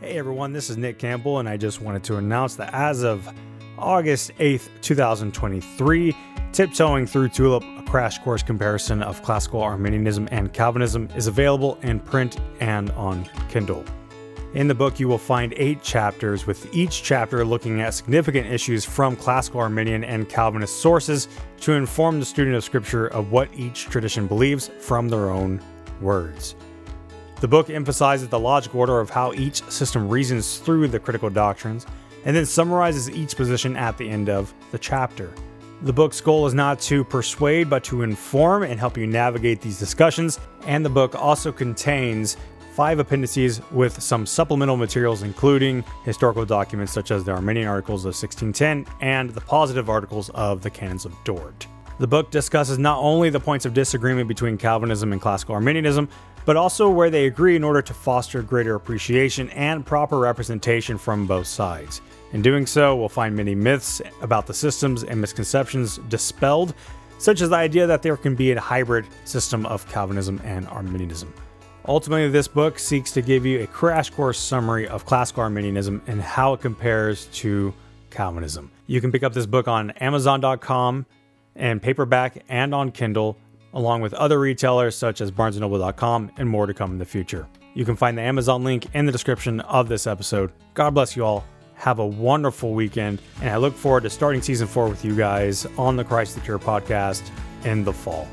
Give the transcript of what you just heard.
Hey everyone, this is Nick Campbell, and I just wanted to announce that as of August 8th, 2023, Tiptoeing Through Tulip, a crash course comparison of classical Arminianism and Calvinism, is available in print and on Kindle. In the book, you will find eight chapters, with each chapter looking at significant issues from classical Arminian and Calvinist sources to inform the student of Scripture of what each tradition believes from their own words. The book emphasizes the logical order of how each system reasons through the critical doctrines, and then summarizes each position at the end of the chapter. The book's goal is not to persuade, but to inform and help you navigate these discussions, and the book also contains five appendices with some supplemental materials, including historical documents such as the Arminian Articles of 1610 and the positive articles of the Canons of Dort. The book discusses not only the points of disagreement between Calvinism and classical Arminianism, but also where they agree in order to foster greater appreciation and proper representation from both sides. In doing so, we'll find many myths about the systems and misconceptions dispelled, such as the idea that there can be a hybrid system of Calvinism and Arminianism. Ultimately, this book seeks to give you a crash course summary of classical Arminianism and how it compares to Calvinism. You can pick up this book on Amazon.com and paperback and on Kindle, along with other retailers such as BarnesandNoble.com and more to come in the future. You can find the Amazon link in the description of this episode. God bless you all. Have a wonderful weekend, and I look forward to starting season four with you guys on the Christ the Cure podcast in the fall.